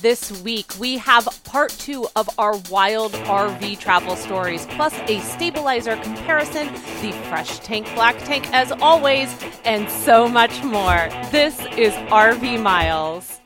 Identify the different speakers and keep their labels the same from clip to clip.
Speaker 1: this week. We have part two of our wild RV travel stories, plus a stabilizer comparison, the fresh tank, black tank, as always, and so much more. This is RV Miles.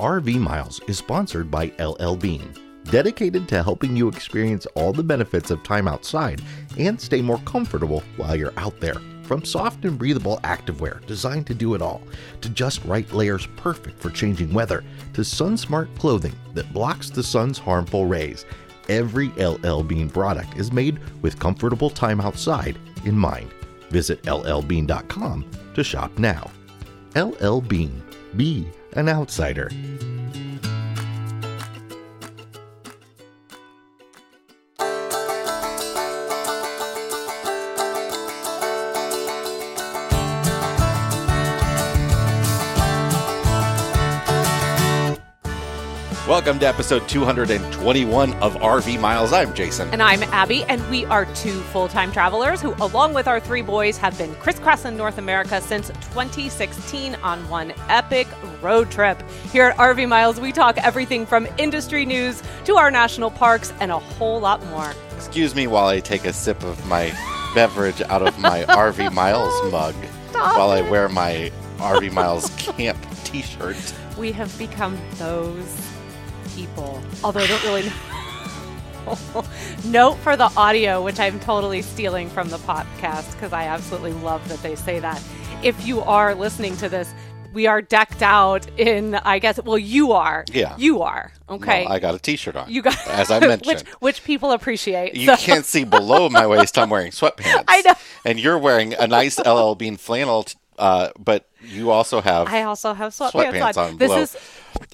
Speaker 2: RV Miles is sponsored by LL Bean, dedicated to helping you experience all the benefits of time outside and stay more comfortable while you're out there. From soft and breathable activewear designed to do it all, to just right layers perfect for changing weather, to sun-smart clothing that blocks the sun's harmful rays, every LL Bean product is made with comfortable time outside in mind. Visit llbean.com to shop now. LL Bean. Be an outsider.
Speaker 3: Welcome to episode 221 of RV Miles. I'm Jason.
Speaker 1: And I'm Abby, and we are two full time travelers who, along with our three boys, have been crisscrossing North America since 2016 on one epic road trip. Here at RV Miles, we talk everything from industry news to our national parks and a whole lot more.
Speaker 3: Excuse me while I take a sip of my beverage out of my RV Miles mug
Speaker 1: Stop
Speaker 3: while I wear my RV Miles camp t shirt.
Speaker 1: We have become those people, although I don't really know. Note for the audio, which I'm totally stealing from the podcast because I absolutely love that they say that. If you are listening to this, we are decked out in, I guess, well, you are.
Speaker 3: Yeah.
Speaker 1: You are. Okay.
Speaker 3: Well, I got a t shirt on.
Speaker 1: you got
Speaker 3: as I mentioned.
Speaker 1: which which people appreciate.
Speaker 3: you
Speaker 1: so-
Speaker 3: can't see below my waist. I'm wearing sweatpants.
Speaker 1: I know.
Speaker 3: And you're wearing a nice LL Bean flannel, uh, but you also have.
Speaker 1: I also have sweatpants,
Speaker 3: Sweatpants on
Speaker 1: This is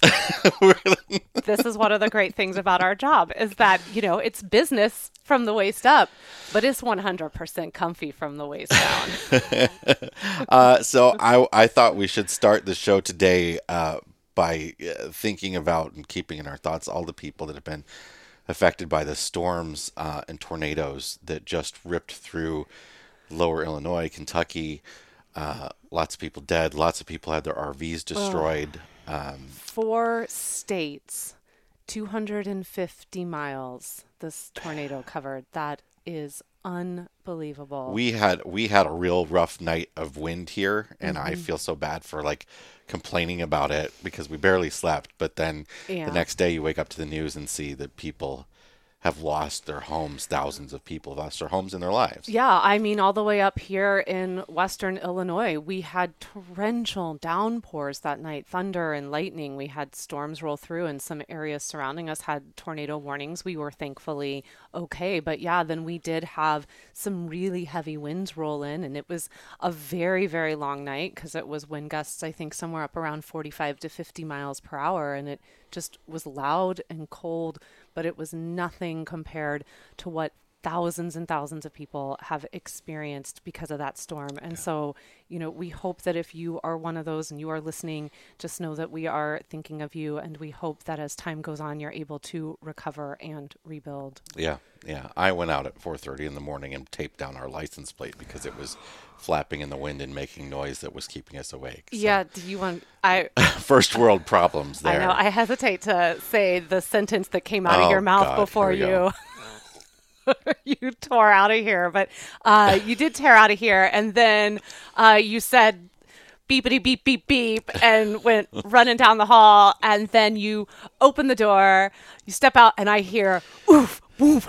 Speaker 1: this is one of the great things about our job is that you know it's business from the waist up, but it's 100% comfy from the waist down.
Speaker 3: Uh, so I I thought we should start the show today uh, by uh, thinking about and keeping in our thoughts all the people that have been affected by the storms uh, and tornadoes that just ripped through lower Illinois, Kentucky. Uh, lots of people dead. Lots of people had their RVs destroyed. Um,
Speaker 1: Four states, 250 miles. This tornado covered. That is unbelievable.
Speaker 3: we had we had a real rough night of wind here, and I feel so bad for like complaining about it because we barely slept. But then
Speaker 1: Yeah.
Speaker 3: the next day, you wake up to the news and see that people have lost their homes. Thousands of people have lost their homes in their lives.
Speaker 1: Yeah, I mean, all the way up here in western Illinois, we had torrential downpours that night, thunder and lightning. We had storms roll through, and some areas surrounding us had tornado warnings. We were thankfully okay. But yeah, then we did have some really heavy winds roll in, and it was a very, very long night because it was wind gusts, I think, somewhere up around 45 to 50 miles per hour, and it just was loud and cold, but it was nothing compared to what thousands and thousands of people have experienced because of that storm. And so, you know, we hope that if you are one of those and you are listening, just know that we are thinking of you and we hope that as time goes on you're able to recover and rebuild.
Speaker 3: Yeah, yeah. I went out at 4:30 in the morning and taped down our license plate because it was flapping in the wind and making noise that was keeping us awake. So,
Speaker 1: Yeah, do you want I
Speaker 3: first world problems there.
Speaker 1: I know I hesitate to say the sentence that came out of
Speaker 3: Oh,
Speaker 1: your mouth
Speaker 3: God,
Speaker 1: before you
Speaker 3: go.
Speaker 1: you tore out of here, but uh, you did tear out of here, and then uh, you said beepity beep beep beep and went running down the hall, and then you open the door, you step out, and I hear oof, oof,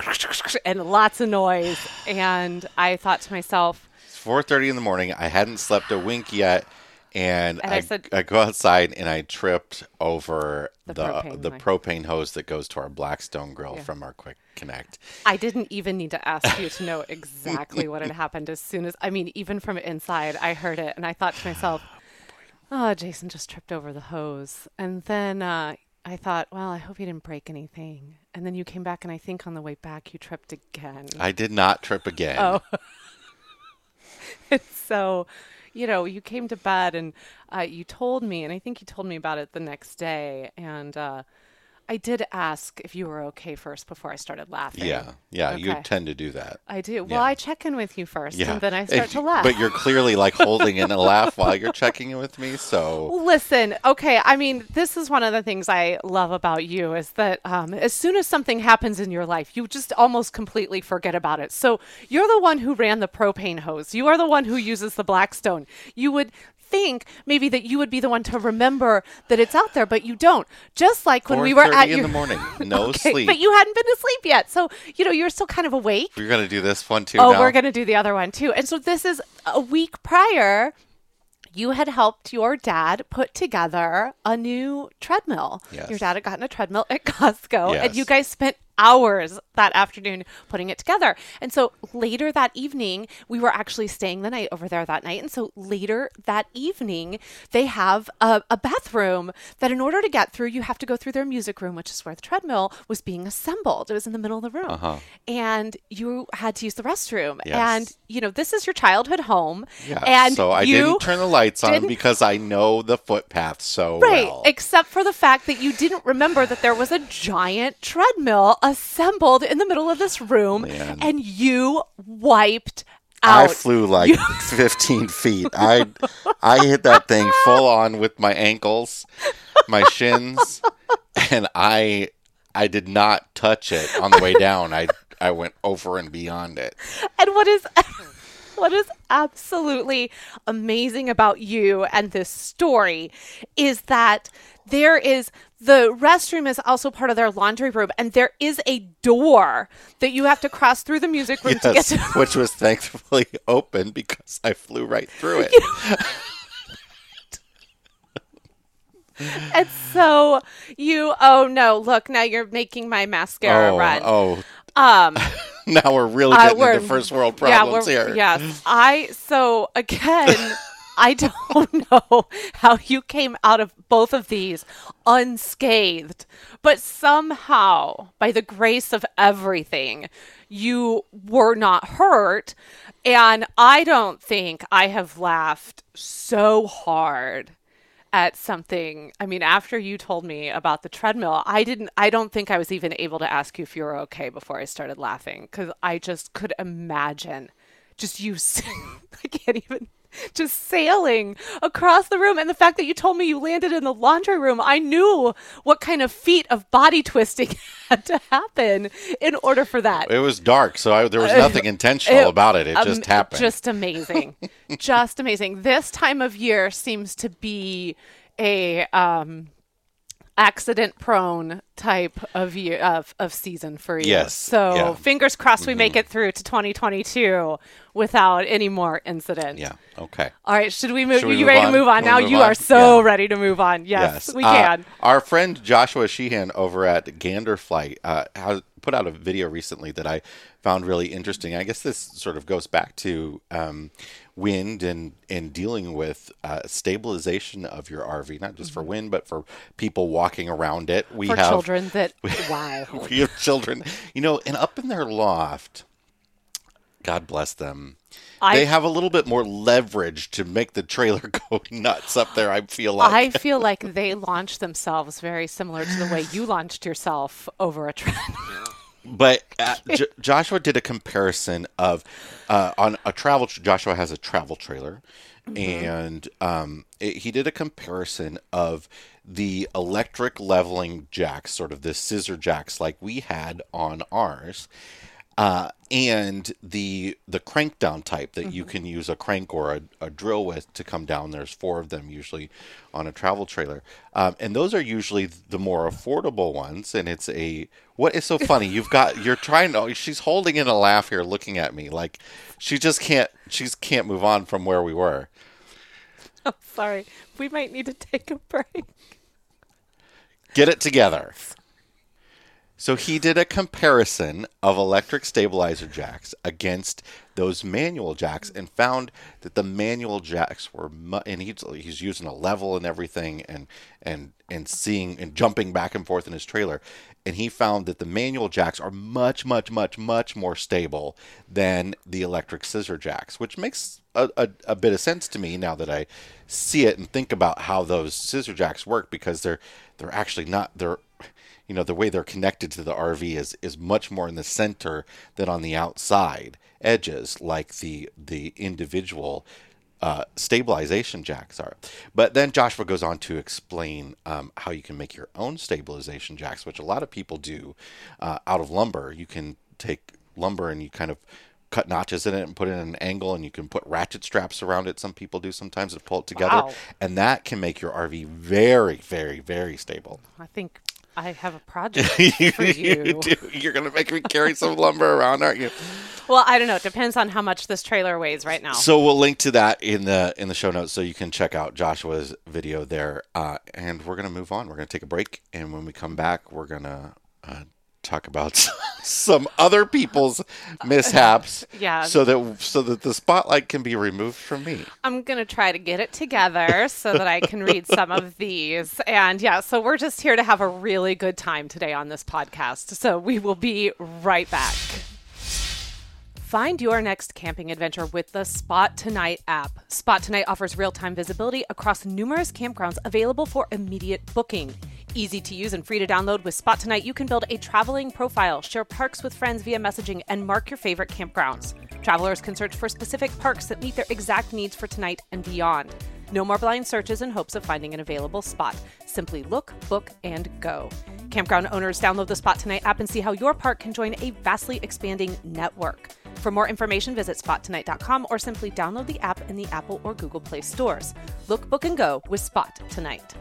Speaker 1: and lots of noise, and I thought to myself,
Speaker 3: It's 4:30 in the morning. I hadn't slept a wink yet, and,
Speaker 1: And I
Speaker 3: I,
Speaker 1: said-
Speaker 3: I go outside and I tripped over
Speaker 1: The
Speaker 3: the
Speaker 1: propane
Speaker 3: the propane hose that goes to our Blackstone grill from our Quick Connect.
Speaker 1: I didn't even need to ask you to know exactly what had happened. As soon as, I mean, even from inside, I heard it, and I thought to myself, "Oh, Jason just tripped over the hose." And then uh, I thought, "Well, I hope he didn't break anything." And then you came back, and I think on the way back you tripped again.
Speaker 3: I did not trip again.
Speaker 1: Oh. it's so, you know, you came to bed and uh, you told me, and I think you told me about it the next day. And uh, I did ask if you were okay first before I started laughing.
Speaker 3: Yeah, yeah, you tend to do that.
Speaker 1: I do. Well,
Speaker 3: Yeah.
Speaker 1: I check in with you first,
Speaker 3: Yeah,
Speaker 1: and then I start
Speaker 3: And-
Speaker 1: to laugh.
Speaker 3: But you're clearly like holding in a laugh while you're checking in with me. So
Speaker 1: Listen, okay. I mean, this is one of the things I love about you is that um, as soon as something happens in your life, you just almost completely forget about it. So you're the one who ran the propane hose. You are the one who uses the Blackstone. You would think maybe that you would be the one to remember that it's out there, but you don't. Just like when we were at
Speaker 3: in
Speaker 1: your
Speaker 3: the morning, no
Speaker 1: Okay,
Speaker 3: sleep.
Speaker 1: but you hadn't been asleep yet, so you know you're still kind of awake.
Speaker 3: We're gonna do this one too.
Speaker 1: Oh,
Speaker 3: now?
Speaker 1: we're going to do the other one too. And so this is a week prior. You had helped your dad put together a new treadmill.
Speaker 3: Yes.
Speaker 1: Your dad had gotten a treadmill at Costco, and you guys spent hours that afternoon putting it together. And so later that evening, we were actually staying the night over there that night. And so later that evening, they have a, a bathroom that, in order to get through, you have to go through their music room, which is where the treadmill was being assembled. It was in the middle of the room.
Speaker 3: Uh-huh.
Speaker 1: And you had to use the restroom.
Speaker 3: Yes.
Speaker 1: And, you know, this is your childhood home.
Speaker 3: Yeah.
Speaker 1: And
Speaker 3: so I
Speaker 1: you
Speaker 3: didn't turn the lights on because I know the footpath so
Speaker 1: Right,
Speaker 3: well.
Speaker 1: except for the fact that you didn't remember that there was a giant treadmill assembled in the middle of this room,
Speaker 3: Man.
Speaker 1: and you wiped
Speaker 3: I flew like 15 feet. I I hit that thing full on with my ankles, my shins, and I I did not touch it on the way down. I I went over and beyond it.
Speaker 1: And what is what is absolutely amazing about you and this story is that there is the restroom is also part of their laundry room and there is a door that you have to cross through the music room to get to
Speaker 3: which was thankfully open because I flew right through it.
Speaker 1: and so you oh no look now you're making my mascara
Speaker 3: oh,
Speaker 1: run
Speaker 3: oh,
Speaker 1: um
Speaker 3: now we're really
Speaker 1: Uh,
Speaker 3: getting
Speaker 1: we're-
Speaker 3: into first world problems
Speaker 1: we're-
Speaker 3: here.
Speaker 1: Yes. I so again, I don't know how you came out of both of these unscathed, but somehow, by the grace of everything, you were not hurt. And I don't think I have laughed so hard at something. I mean, after you told me about the treadmill, I didn't, I don't think I was even able to ask you if you were okay before I started laughing because I just could imagine just you, I can't even, just sailing across the room. And the fact that you told me you landed in the laundry room, I knew what kind of feat of body twisting had to happen in order for that.
Speaker 3: It was dark, so I, there was nothing intentional
Speaker 1: It-
Speaker 3: about it. It
Speaker 1: um,
Speaker 3: just happened.
Speaker 1: Just amazing. just amazing. This time of year seems to be a um accident prone type of year of, of season for you.
Speaker 3: Yes,
Speaker 1: So
Speaker 3: yeah. Mm-hmm.
Speaker 1: fingers crossed we make it through to 2022 without any more incident.
Speaker 3: yeah. Okay.
Speaker 1: All right, should we move?
Speaker 3: Should we
Speaker 1: you
Speaker 3: move
Speaker 1: ready
Speaker 3: on?
Speaker 1: to move on?
Speaker 3: Wanna
Speaker 1: Now
Speaker 3: move
Speaker 1: you
Speaker 3: on?
Speaker 1: are so
Speaker 3: Yeah.
Speaker 1: ready to move on. Yes, we
Speaker 3: Uh,
Speaker 1: can.
Speaker 3: our friend Joshua Sheehan over at Ganderfly uh, has put out a video recently that I found really interesting. I guess this sort of goes back to um, wind and, and dealing with uh, stabilization of your RV, not just for wind, but for people walking around it. We
Speaker 1: Mm-hmm. For
Speaker 3: have
Speaker 1: children that wow.
Speaker 3: we have children, you know, and up in their loft. God bless them.
Speaker 1: I-
Speaker 3: they have a little bit more leverage to make the trailer go nuts up there. I feel like
Speaker 1: I feel like they launched themselves very similar to the way you launched yourself over a treadmill.
Speaker 3: But uh, J- Joshua did a comparison of uh, on a travel. Joshua has a travel trailer, and um, it, he did a comparison of the electric leveling jacks, sort of the scissor jacks like we had on ours, uh, and the the crank down type that you can use a crank or a, a drill with to come down. There's four of them usually on a travel trailer, um, and those are usually the more affordable ones. And it's a what is so funny? You've got you're trying to. She's holding in a laugh here, looking at me like she just can't. She can't move on from where we were.
Speaker 1: I'm sorry. We might need to take a break.
Speaker 3: Get it together. So he did a comparison of electric stabilizer jacks against those manual jacks and found that the manual jacks were mu- and he's he's using a level and everything and and and seeing and jumping back and forth in his trailer. And he found that the manual jacks are much much much much more stable than the electric scissor jacks which makes a, a, a bit of sense to me now that I see it and think about how those scissor jacks work because they're they're actually not they're you know the way they're connected to the RV is is much more in the center than on the outside edges, like the the individual uh, stabilization jacks are. But then Joshua goes on to explain um, how you can make your own stabilization jacks, which a lot of people do uh, out of lumber. You can take lumber and you kind of cut notches in it and put it in an angle and you can put ratchet straps around it some people do sometimes to pull it together
Speaker 1: Wow.
Speaker 3: and that can make your rv very very very stable
Speaker 1: I think I have a project
Speaker 3: you,
Speaker 1: for you.
Speaker 3: do. You're gonna make me carry some lumber around, aren't you?
Speaker 1: Well, I don't know. It depends on how much this trailer weighs right now.
Speaker 3: So we'll link to that in the in the show notes, so you can check out Joshua's video there. Uh, and we're gonna move on. We're gonna take a break, and when we come back, we're gonna uh, talk about some other people's mishaps.
Speaker 1: Yeah.
Speaker 3: So that so that the spotlight can be removed from me.
Speaker 1: I'm going to try to get it together so that I can read some of these. And yeah, so we're just here to have a really good time today on this podcast. So we will be right back. Find your next camping adventure with the Spot Tonight app. Spot Tonight offers real time visibility across numerous campgrounds available for immediate booking. Easy to use and free to download with Spot Tonight, you can build a traveling profile, share parks with friends via messaging, and mark your favorite campgrounds. Travelers can search for specific parks that meet their exact needs for tonight and beyond. No more blind searches in hopes of finding an available spot. Simply look, book, and go. Campground owners download the Spot Tonight app and see how your park can join a vastly expanding network. For more information, visit spottonight.com or simply download the app in the Apple or Google Play stores. Look, book, and go with Spot Tonight.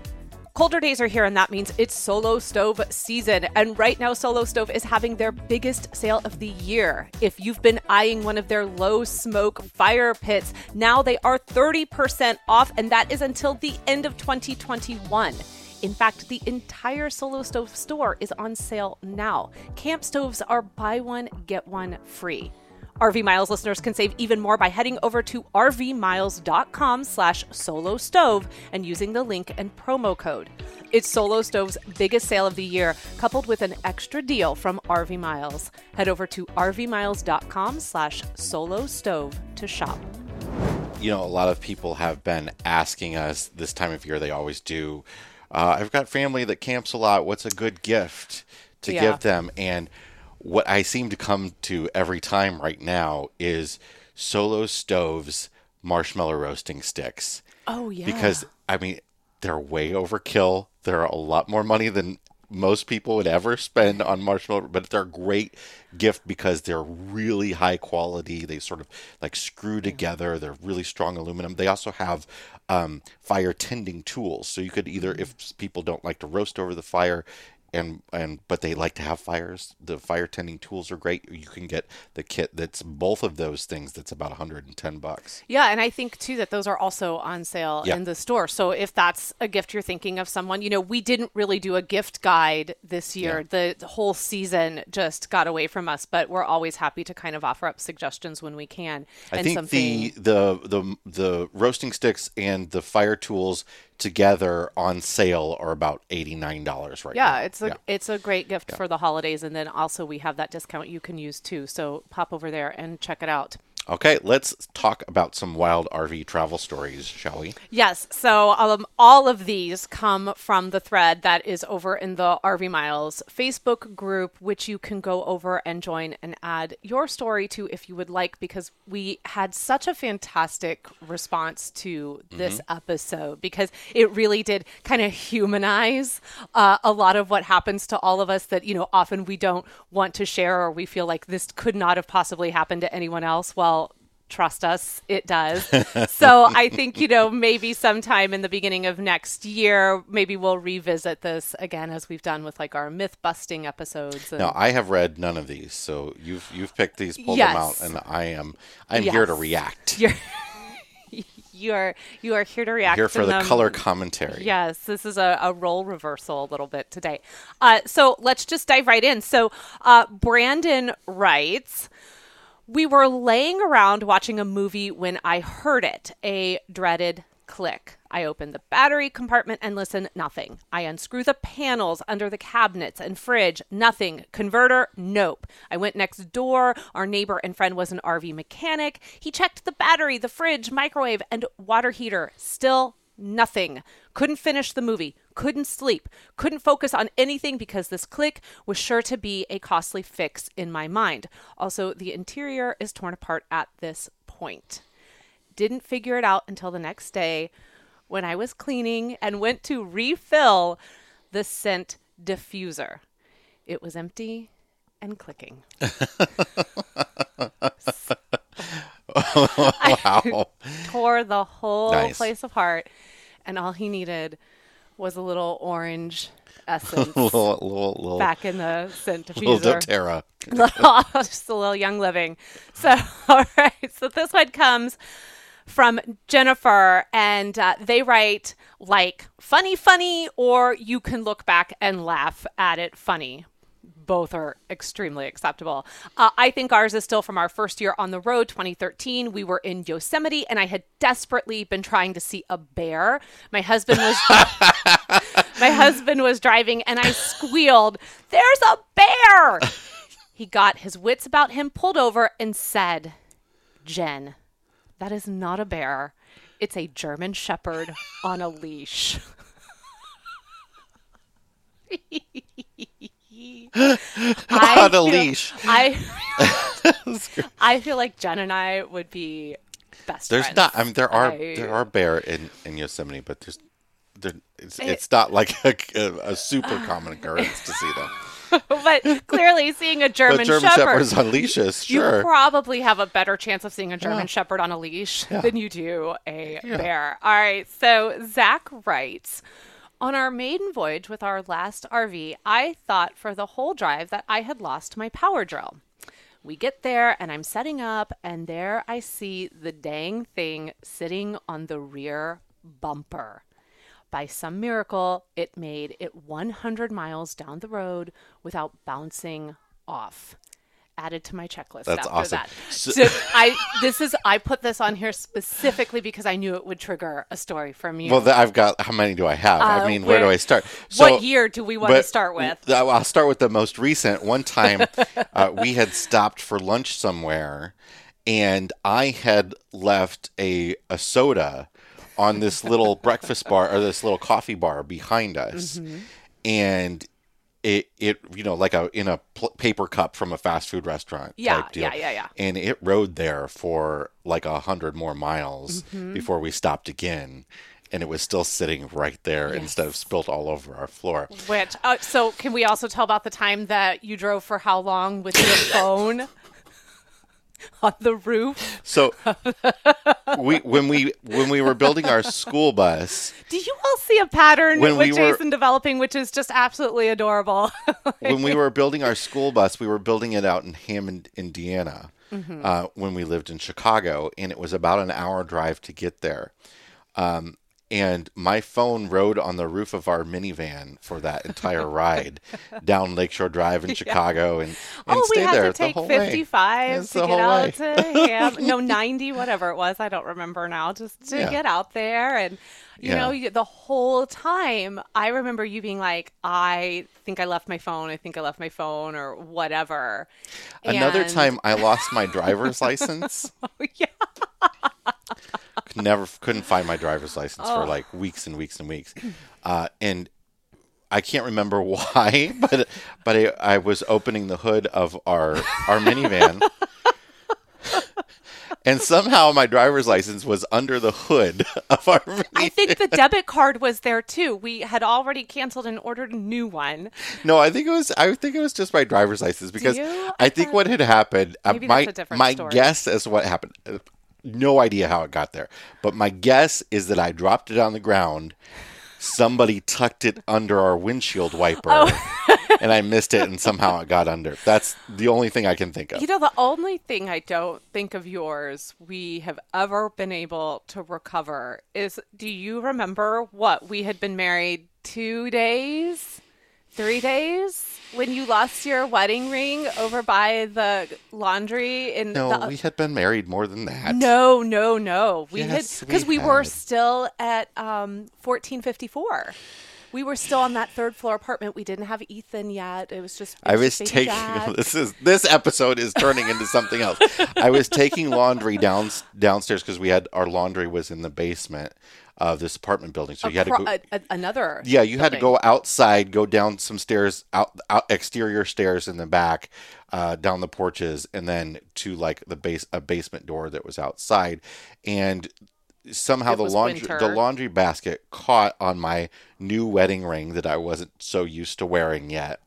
Speaker 1: Colder days are here, and that means it's Solo Stove season. And right now, Solo Stove is having their biggest sale of the year. If you've been eyeing one of their low smoke fire pits, now they are 30% off, and that is until the end of 2021. In fact, the entire Solo Stove store is on sale now. Camp stoves are buy one, get one free. RV Miles listeners can save even more by heading over to rvmiles.com slash solo stove and using the link and promo code. It's Solo Stove's biggest sale of the year, coupled with an extra deal from RV Miles. Head over to rvmiles.com slash solo stove to shop.
Speaker 3: you know, a lot of people have been asking us this time of year. They always do. Uh, I've got family that camps a lot. What's a good gift to
Speaker 1: Yeah.
Speaker 3: give them? And what I seem to come to every time right now is Solo Stoves marshmallow roasting sticks.
Speaker 1: Oh, yeah.
Speaker 3: Because I mean, they're way overkill. They're a lot more money than most people would ever spend on marshmallow, but they're a great gift because they're really high quality. They sort of like screw together. They're really strong aluminum. They also have um, fire tending tools, so you could either, if people don't like to roast over the fire, and and but they like to have fires. The fire tending tools are great. You can get the kit that's both of those things. That's about 110 bucks.
Speaker 1: Yeah, and I think too that those are also on sale
Speaker 3: Yeah.
Speaker 1: in the store. So if that's a gift you're thinking of someone, you know, we didn't really do a gift guide this year. The, the whole season just got away from us, but we're always happy to kind of offer up suggestions when we can.
Speaker 3: I
Speaker 1: and
Speaker 3: think
Speaker 1: something
Speaker 3: the, the the the roasting sticks and the fire tools together on sale are about eighty nine dollars right now.
Speaker 1: yeah, it's a it's a great gift for the holidays, and then also we have that discount you can use too. So pop over there and check it out.
Speaker 3: Okay, let's talk about some wild RV travel stories, shall we?
Speaker 1: Yes. So um, all of these come from the thread that is over in the RV Miles Facebook group, which you can go over and join and add your story to if you would like, because we had such a fantastic response to this episode because it really did kind of humanize uh, a lot of what happens to all of us that, you know, often we don't want to share or we feel like this could not have possibly happened to anyone else. Well, trust us, it does. so I think, you know, maybe sometime in the beginning of next year, maybe we'll revisit this again as we've done with like our myth busting episodes. And,
Speaker 3: Now I have read none of these, so you've you've picked these, pulled them out, and I am I'm here to react.
Speaker 1: You're, you are you are here to react
Speaker 3: here for the
Speaker 1: them.
Speaker 3: color commentary.
Speaker 1: Yes, this is a, a role reversal a little bit today. Uh, so let's just dive right in. So uh, Brandon writes. We were laying around watching a movie when I heard it a dreaded click. I open the battery compartment and listen, nothing. I unscrew the panels under the cabinets and fridge, nothing. Converter, nope. I went next door. Our neighbor and friend was an RV mechanic. He checked the battery, the fridge, microwave, and water heater. Still nothing. Couldn't finish the movie, couldn't sleep, couldn't focus on anything because this click was sure to be a costly fix in my mind. Also, the interior is torn apart at this point. Didn't figure it out until the next day when I was cleaning and went to refill the scent diffuser. It was empty and clicking.
Speaker 3: wow.
Speaker 1: Tore the whole
Speaker 3: Nice.
Speaker 1: place apart, and all he needed was a little orange essence
Speaker 3: little, little, little,
Speaker 1: back in the scent
Speaker 3: little
Speaker 1: diffuser.
Speaker 3: doTERRA.
Speaker 1: just a little young living. So, all right. So this one comes from Jennifer, and uh, they write like funny, funny, or you can look back and laugh at it funny. Both are extremely acceptable. Uh, I think ours is still from our first year on the road, 2013. We were in Yosemite, and I had desperately been trying to see a bear. My husband was my husband was driving, and I squealed, "There's a bear!" He got his wits about him, pulled over, and said, Jen, that is not a bear. It's a German Shepherd on a leash. I
Speaker 3: On a
Speaker 1: feel-
Speaker 3: leash.
Speaker 1: I, I feel like Jen and I would be best
Speaker 3: There's
Speaker 1: friends.
Speaker 3: not. I mean, there are
Speaker 1: I-
Speaker 3: there are bear in, in Yosemite, but there's there, it's, eh. it's not like a, a, a super common occurrence to see them.
Speaker 1: but clearly, seeing a German,
Speaker 3: But German
Speaker 1: Shepherd,
Speaker 3: shepherds on leashes,
Speaker 1: you probably have a better chance of seeing a German
Speaker 3: Yeah.
Speaker 1: Shepherd on a leash
Speaker 3: Yeah.
Speaker 1: than you do a
Speaker 3: Yeah.
Speaker 1: bear. All right. So Zach writes On our maiden voyage with our last RV, I thought for the whole drive that I had lost my power drill. We get there and I'm setting up, and there I see the dang thing sitting on the rear bumper. By some miracle, it made it 100 miles down the road without bouncing off. Added to my checklist
Speaker 3: That's
Speaker 1: after
Speaker 3: awesome.
Speaker 1: that.
Speaker 3: So-
Speaker 1: So I this is I put this on here specifically because I knew it would trigger a story from you.
Speaker 3: Well, I've got how many do I have? I
Speaker 1: Uh,
Speaker 3: mean, where, do I start?
Speaker 1: what year do we want to start with?
Speaker 3: I'll start with the most recent. One time, uh, we had stopped for lunch somewhere, and I had left a a soda on this little breakfast bar or this little coffee bar behind us,
Speaker 1: Mm-hmm.
Speaker 3: and. It, it you know like a in a pl- paper cup from a fast food restaurant
Speaker 1: Yeah,
Speaker 3: type deal.
Speaker 1: yeah, yeah, yeah.
Speaker 3: and it rode there for like a hundred more miles
Speaker 1: Mm-hmm.
Speaker 3: before we stopped again and it was still sitting right there instead of spilt all over our floor
Speaker 1: Which uh, so can we also tell about the time that you drove for how long with your phone on the roof?
Speaker 3: So we when we when we were building our school bus,
Speaker 1: Do you all see a pattern
Speaker 3: When
Speaker 1: with
Speaker 3: we were-
Speaker 1: developing, which is just absolutely adorable?
Speaker 3: when we were building our school bus, we were building it out in Hammond, Indiana,
Speaker 1: Mm-hmm.
Speaker 3: uh, when we lived in Chicago, and it was about an hour drive to get there. Um, and my phone rode on the roof of our minivan for that entire ride down Lake Shore Drive in Chicago, and, oh, and
Speaker 1: oh, we
Speaker 3: stayed
Speaker 1: had
Speaker 3: there
Speaker 1: to
Speaker 3: the
Speaker 1: take
Speaker 3: whole way.
Speaker 1: 55
Speaker 3: It's
Speaker 1: to get out
Speaker 3: way.
Speaker 1: to Ham. No, 90, whatever it was. I don't remember now. Just to
Speaker 3: Yeah.
Speaker 1: get out there. And, you
Speaker 3: Yeah.
Speaker 1: know, you, the whole time, I remember you being like, I think I left my phone. I think I left my phone or whatever.
Speaker 3: Another
Speaker 1: And-
Speaker 3: time, I lost my driver's license.
Speaker 1: oh, yeah.
Speaker 3: Never couldn't find my driver's license
Speaker 1: Oh.
Speaker 3: for like weeks and weeks and weeks uh, and i can't remember why but but I, I was opening the hood of our our minivan and somehow my driver's license was under the hood of our minivan.
Speaker 1: I think the debit card was there too. We had already canceled and ordered a new one.
Speaker 3: no i think it was i think it was just my driver's license because i
Speaker 1: I
Speaker 3: think what had happened uh, my
Speaker 1: that's a different
Speaker 3: my
Speaker 1: story.
Speaker 3: guess as to what happened no idea how it got there but my guess is that i dropped it on the ground somebody tucked it under our windshield wiper
Speaker 1: Oh.
Speaker 3: and i missed it and somehow it got under that's the only thing i can think of
Speaker 1: You know, the only thing I don't think of yours we have ever been able to recover is do you remember what? We had been married two days, three days when you lost your wedding ring over by the laundry in
Speaker 3: no
Speaker 1: the.
Speaker 3: we had been married more than that
Speaker 1: no, no, no. We
Speaker 3: Yes,
Speaker 1: had because we, were still at um, 1454. We were still on that third floor apartment. We didn't have Ethan yet. It was just. it
Speaker 3: I was taking
Speaker 1: dad.
Speaker 3: this is this episode is turning into something else. I was taking laundry down downstairs because we had our laundry was in the basement of this apartment building, so you had to go.
Speaker 1: a- a- another.
Speaker 3: Yeah, you had to go outside, go down some stairs, out, out exterior stairs in the back, uh, down the porches, and then to like the base a basement door that was outside, and somehow
Speaker 1: It
Speaker 3: the laundry the laundry basket caught on my new wedding ring that I wasn't so used to wearing yet,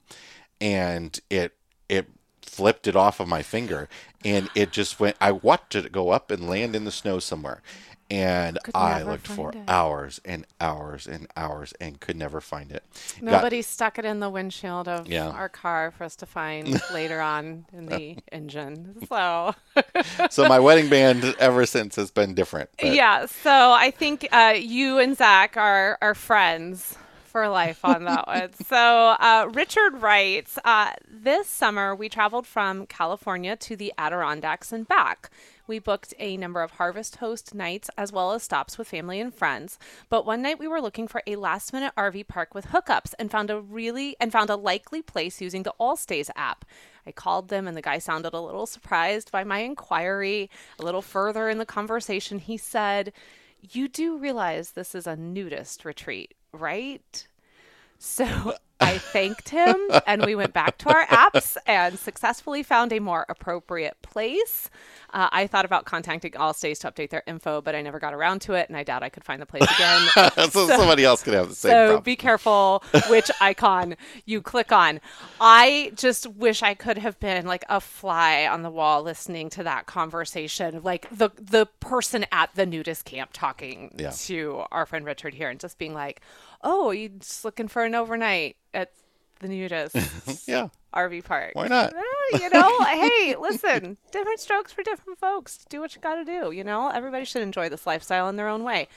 Speaker 3: and it it flipped it off of my finger, and it just went. I watched it go up and land in the snow somewhere. And
Speaker 1: Could
Speaker 3: I looked for
Speaker 1: it.
Speaker 3: hours and hours and hours and could never find it. Got-
Speaker 1: Nobody stuck it in the windshield of
Speaker 3: Yeah.
Speaker 1: our car for us to find later on in the engine. So,
Speaker 3: so my wedding band ever since has been different. but-
Speaker 1: yeah. So I think uh, you and Zach are are friends for life on that one. So uh, Richard writes, uh, this summer we traveled from California to the Adirondacks and back. We booked a number of Harvest Host nights as well as stops with family and friends. But one night we were looking for a last minute RV park with hookups and found a really and found a likely place using the Allstays app. I called them and the guy sounded a little surprised by my inquiry. A little further in the conversation, he said, You do realize this is a nudist retreat, right? So I thanked him and we went back to our apps and successfully found a more appropriate place. Uh, I thought about contacting Allstays to update their info, but I never got around to it and I doubt I could find the place again.
Speaker 3: so, somebody else could have the same
Speaker 1: So
Speaker 3: problem.
Speaker 1: be careful which icon you click on. I just wish I could have been like a fly on the wall listening to that conversation, like the the person at the nudist camp talking
Speaker 3: Yeah.
Speaker 1: to our friend Richard here and just being like, "Oh, you're just looking for an overnight at the nudist
Speaker 3: yeah.
Speaker 1: RV park?
Speaker 3: Why not?
Speaker 1: You know, hey, listen, different strokes for different folks. Do what you got to do. You know, everybody should enjoy this lifestyle in their own way.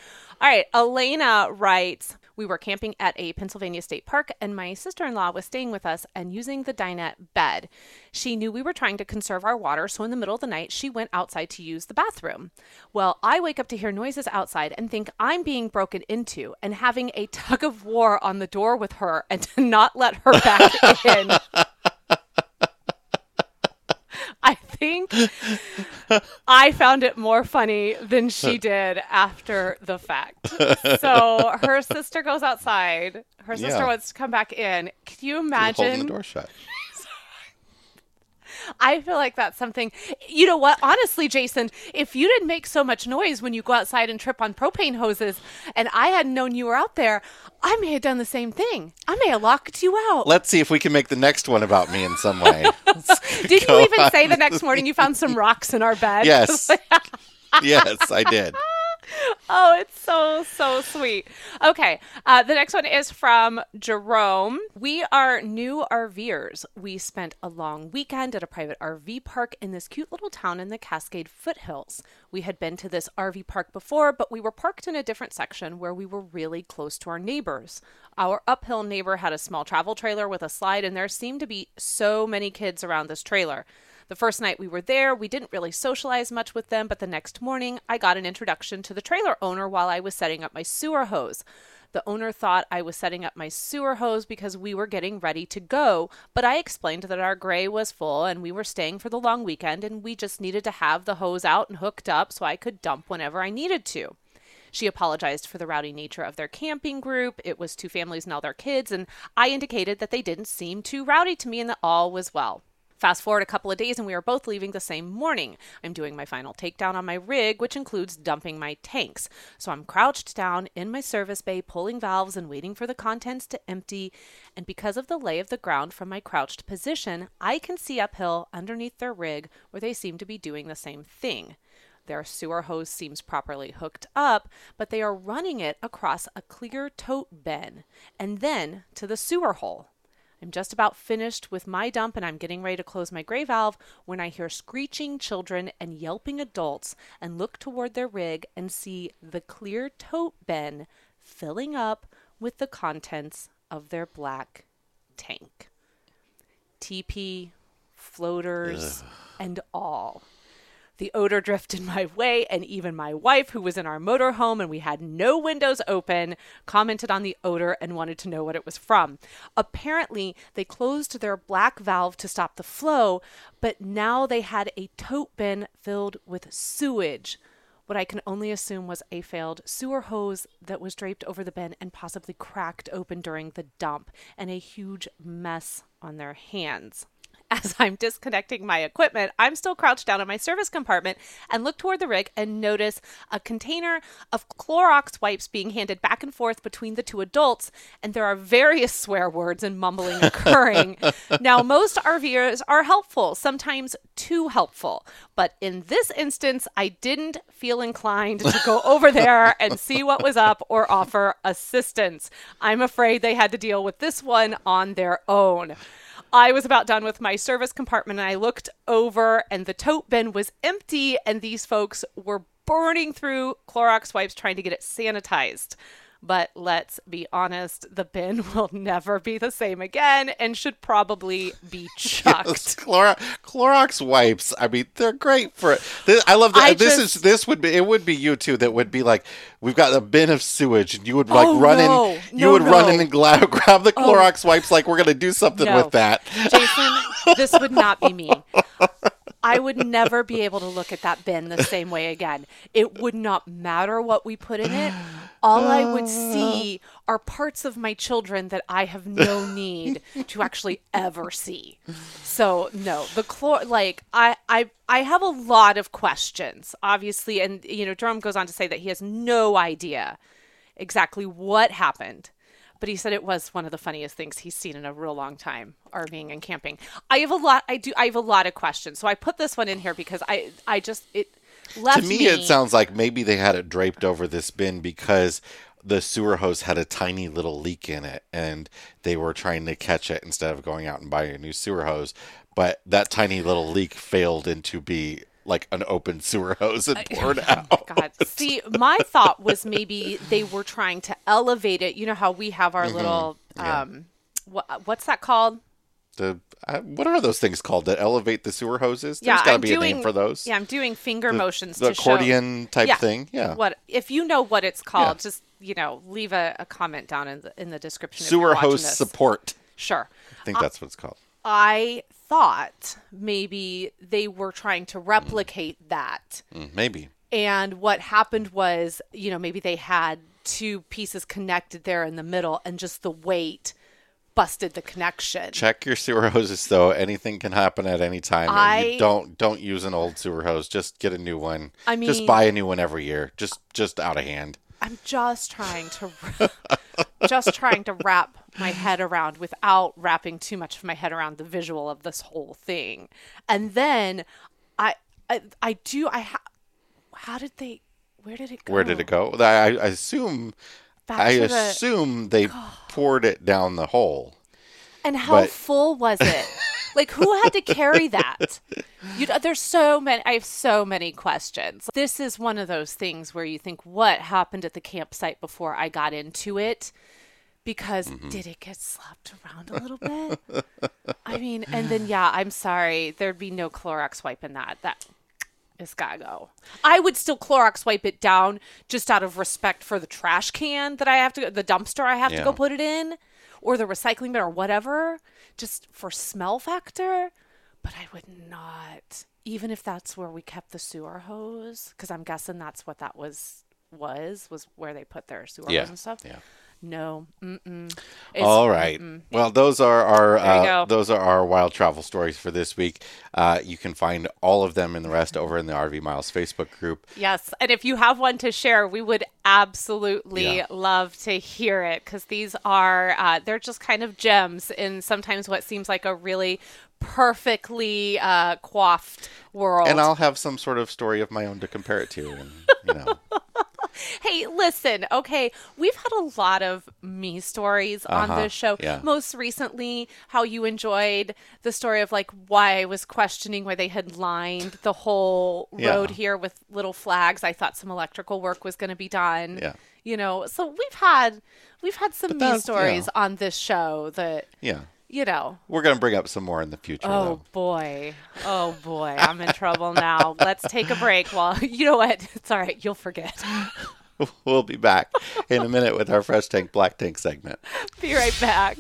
Speaker 1: All right, Elena writes We were camping at a Pennsylvania state park, and my sister in law was staying with us and using the dinette bed. She knew we were trying to conserve our water, so in the middle of the night, she went outside to use the bathroom. Well, I wake up to hear noises outside and think I'm being broken into and having a tug of war on the door with her and to not let her back in. I think I found it more funny than she did after the fact. So her sister goes outside. Her sister
Speaker 3: Yeah.
Speaker 1: wants to come back in. Can you
Speaker 3: Holding
Speaker 1: imagine?
Speaker 3: the door shut.
Speaker 1: I feel like that's something. You know what? Honestly, Jason, if you didn't make so much noise when you go outside and trip on propane hoses, and I hadn't known you were out there, I may have done the same thing. I may have locked you out.
Speaker 3: Let's see if we can make the next one about me in some way.
Speaker 1: Did you even say the next morning you found some rocks in our bed?
Speaker 3: yes. yes, I did.
Speaker 1: Oh, it's so, so sweet. Okay. Uh, the next one is from Jerome. We are new RVers. We spent a long weekend at a private RV park in this cute little town in the Cascade foothills. We had been to this RV park before, but we were parked in a different section where we were really close to our neighbors. Our uphill neighbor had a small travel trailer with a slide, and there seemed to be so many kids around this trailer. The first night we were there, we didn't really socialize much with them, but the next morning I got an introduction to the trailer owner while I was setting up my sewer hose. The owner thought I was setting up my sewer hose because we were getting ready to go, but I explained that our gray was full and we were staying for the long weekend and we just needed to have the hose out and hooked up so I could dump whenever I needed to. She apologized for the rowdy nature of their camping group. It was two families and all their kids, and I indicated that they didn't seem too rowdy to me and that all was well. Fast forward a couple of days, and we are both leaving the same morning. I'm doing my final takedown on my rig, which includes dumping my tanks. So I'm crouched down in my service bay, pulling valves and waiting for the contents to empty. And because of the lay of the ground from my crouched position, I can see uphill underneath their rig where they seem to be doing the same thing. Their sewer hose seems properly hooked up, but they are running it across a clear tote bin and then to the sewer hole. I'm just about finished with my dump and I'm getting ready to close my gray valve when I hear screeching children and yelping adults and look toward their rig and see the clear tote bin filling up with the contents of their black tank. TP, floaters, and all. The odor drifted my way, and even my wife, who was in our motorhome and we had no windows open, commented on the odor and wanted to know what it was from. Apparently, they closed their black valve to stop the flow, but now they had a tote bin filled with sewage what I can only assume was a failed sewer hose that was draped over the bin and possibly cracked open during the dump, and a huge mess on their hands. As I'm disconnecting my equipment, I'm still crouched down in my service compartment and look toward the rig and notice a container of Clorox wipes being handed back and forth between the two adults, and there are various swear words and mumbling occurring. now, most RVers are helpful, sometimes too helpful, but in this instance, I didn't feel inclined to go over there and see what was up or offer assistance. I'm afraid they had to deal with this one on their own. I was about done with my service compartment and I looked over and the tote bin was empty and these folks were burning through Clorox wipes trying to get it sanitized. But let's be honest, the bin will never be the same again and should probably be chucked.
Speaker 3: Clorox, Clorox wipes. I mean, they're great for. This, I love that.
Speaker 1: I uh,
Speaker 3: this
Speaker 1: just-
Speaker 3: is this would be. It would be you too. That would be like we've got a bin of sewage, and you would like
Speaker 1: Oh,
Speaker 3: run
Speaker 1: no.
Speaker 3: in. You
Speaker 1: No,
Speaker 3: would run
Speaker 1: no. Oh.
Speaker 3: in and gla- grab the oh. Clorox wipes. Like we're gonna do something with that.
Speaker 1: Jason, this would not be me. I would never be able to look at that bin the same way again. It would not matter what we put in it. All I would see are parts of my children that I have no need to actually ever see. So no, the chlor like I I I have a lot of questions, obviously, and you know, Jerome goes on to say that he has no idea exactly what happened. But he said it was one of the funniest things he's seen in a real long time, RVing and camping. I have a lot. I do. I have a lot of questions, so I put this one in here because I, I just it left
Speaker 3: To me,
Speaker 1: me.
Speaker 3: it sounds like maybe they had it draped over this bin because the sewer hose had a tiny little leak in it, and they were trying to catch it instead of going out and buying a new sewer hose. But that tiny little leak failed into be like an open sewer hose and poured out.
Speaker 1: God, see, my thought was maybe they were trying to elevate it. You know how we have our little
Speaker 3: Mm-hmm. Yeah.
Speaker 1: um, what what's that called?
Speaker 3: The uh, what are those things called that elevate the sewer hoses? There's
Speaker 1: yeah,
Speaker 3: got to
Speaker 1: I'm
Speaker 3: be
Speaker 1: doing
Speaker 3: a name for those.
Speaker 1: Yeah, I'm doing finger motions
Speaker 3: the
Speaker 1: to show-
Speaker 3: accordion type
Speaker 1: yeah.
Speaker 3: thing. Yeah.
Speaker 1: What if you know what it's called?
Speaker 3: Yeah.
Speaker 1: Just you know, leave a, a comment down in the in the description.
Speaker 3: Sewer hose support.
Speaker 1: Sure.
Speaker 3: I think that's what it's called.
Speaker 1: I thought maybe they were trying to replicate that.
Speaker 3: Mm, maybe.
Speaker 1: And what happened was, you know, maybe they had two pieces connected there in the middle and just the weight busted the connection.
Speaker 3: Check your sewer hoses though. Anything can happen at any time.
Speaker 1: I-
Speaker 3: you don't don't use an old sewer hose. Just get a new one.
Speaker 1: I mean, just
Speaker 3: buy a new one every year. Just just out of hand.
Speaker 1: I'm just trying to just trying to wrap my head around without wrapping too much of my head around the visual of this whole thing. And then I I, I do I ha- how did they where did it go?
Speaker 3: Where did it go? I, I assume
Speaker 1: Back
Speaker 3: I
Speaker 1: to the-
Speaker 3: assume they poured it down the hole.
Speaker 1: And how
Speaker 3: But-
Speaker 1: full was it? like who had to carry that? You, there's so many. I have so many questions. This is one of those things where you think, what happened at the campsite before I got into it? Because
Speaker 3: Mm-hmm.
Speaker 1: did it get slapped around a little bit? I mean, and then yeah, I'm sorry, there'd be no Clorox wipe in that. That it's gotta go. I would still Clorox wipe it down just out of respect for the trash can that I have to, the dumpster I have to go put it in, or the recycling bin or whatever, just for smell factor. But I would not, even if that's where we kept the sewer hose, because I'm guessing that's what that was was was where they put their sewer
Speaker 3: Yeah.
Speaker 1: hose and stuff.
Speaker 3: Yeah.
Speaker 1: No. Mm-mm.
Speaker 3: All right. Well, those are our uh, those are our wild travel stories for this week. Uh, you can find all of them and the rest over in the RV Miles Facebook group.
Speaker 1: Yes, and if you have one to share, we would absolutely
Speaker 3: Yeah.
Speaker 1: love to hear it because these are uh, they're just kind of gems in sometimes what seems like a really perfectly uh, coiffed world.
Speaker 3: And I'll have some sort of story of my own to compare it to. And, you know,
Speaker 1: Hey, listen, okay, we've had a lot of me stories on
Speaker 3: Uh-huh,
Speaker 1: this show.
Speaker 3: yeah.
Speaker 1: Most recently, how you enjoyed the story of like why I was questioning why they had lined the whole
Speaker 3: Yeah.
Speaker 1: road here with little flags. I thought some electrical work was going to be done.
Speaker 3: Yeah.
Speaker 1: You know, so we've had we've had some me stories
Speaker 3: yeah.
Speaker 1: on this show that
Speaker 3: yeah.
Speaker 1: You know.
Speaker 3: We're going to bring up some more in the future.
Speaker 1: Oh
Speaker 3: though.
Speaker 1: boy. Oh boy. I'm in trouble now. Let's take a break while you know what? It's all right. You'll forget.
Speaker 3: We'll be back in a minute with our Fresh Tank Black Tank segment.
Speaker 1: Be right back.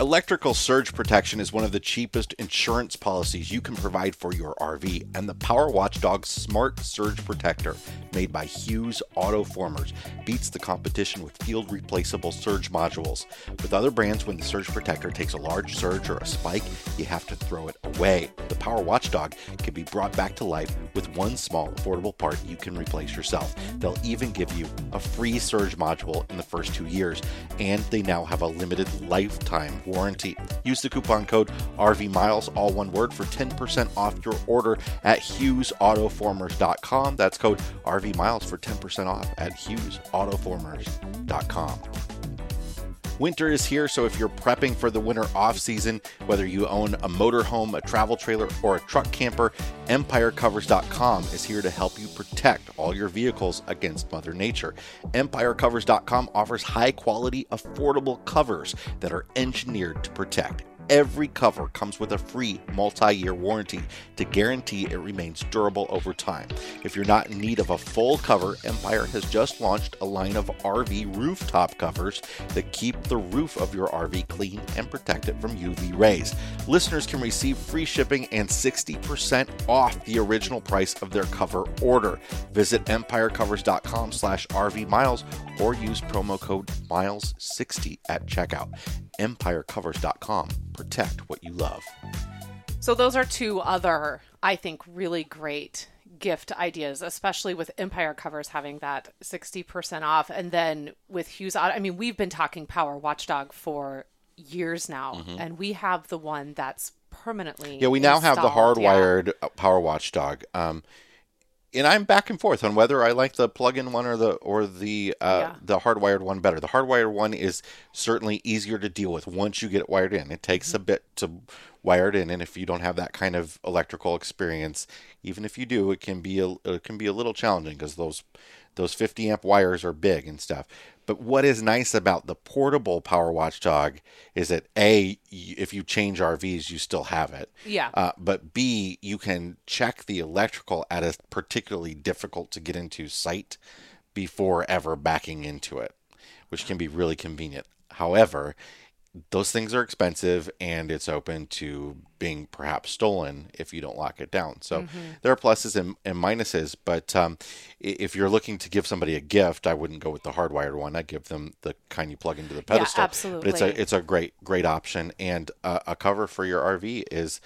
Speaker 3: Electrical surge protection is one of the cheapest insurance policies you can provide for your RV, and the Power Watchdog Smart Surge Protector, made by Hughes Autoformers, beats the competition with field replaceable surge modules. With other brands, when the surge protector takes a large surge or a spike, you have to throw it away. The Power Watchdog can be brought back to life with one small, affordable part you can replace yourself. They'll even give you a free surge module in the first two years, and they now have a limited lifetime warranty. Use the coupon code RV Miles, all one word, for 10% off your order at HughesAutoformers.com. That's code RV Miles for 10% off at HughesAutoformers.com. Winter is here, so if you're prepping for the winter off season, whether you own a motorhome, a travel trailer, or a truck camper, EmpireCovers.com is here to help you protect all your vehicles against Mother Nature. EmpireCovers.com offers high quality, affordable covers that are engineered to protect. Every cover comes with a free multi year warranty to guarantee it remains durable over time. If you're not in need of a full cover, Empire has just launched a line of RV rooftop covers that keep the roof of your RV clean and protect it from UV rays. Listeners can receive free shipping and 60% off the original price of their cover order. Visit empirecovers.com slash RV miles or use promo code MILES60 at checkout. EmpireCovers.com. Protect what you love.
Speaker 1: So those are two other, I think, really great gift ideas, especially with Empire covers having that 60% off. And then with Hughes, I mean, we've been talking Power Watchdog for years now, and we have the one that's permanently.
Speaker 3: Mm-hmm. Yeah, we now have the.
Speaker 1: Yeah.
Speaker 3: hardwired uh Power Watchdog. Um, and I'm back and forth on whether I like the plug-in one or the or the uh,
Speaker 1: Yeah.
Speaker 3: the hardwired one better. The hardwired one is certainly easier to deal with once you get it wired in. It takes a bit to wire it in, and if you don't have that kind of electrical experience, even if you do, it can be a it can be a little challenging because those those 50 amp wires are big and stuff. But what is nice about the portable Power Watchdog is that A, if you change RVs, you still have it.
Speaker 1: Yeah.
Speaker 3: Uh, but B, you can check the electrical at a particularly difficult to get into site before ever backing into it, which can be really convenient. However, those things are expensive and it's open to being perhaps stolen if you don't lock it down. So there are pluses and, and minuses, but um, if you're looking to give somebody a gift, I wouldn't go with the hardwired one. I'd give them the kind you plug into the pedestal. Absolutely, But it's a it's a great great option, and uh, a cover for your RV is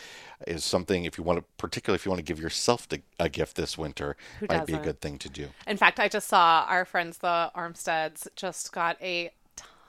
Speaker 3: is something if you want to, particularly if you want to give yourself to, a gift this winter,
Speaker 1: Who
Speaker 3: might be a good thing to do.
Speaker 1: In fact, I just saw our friends, the Armsteads, just got a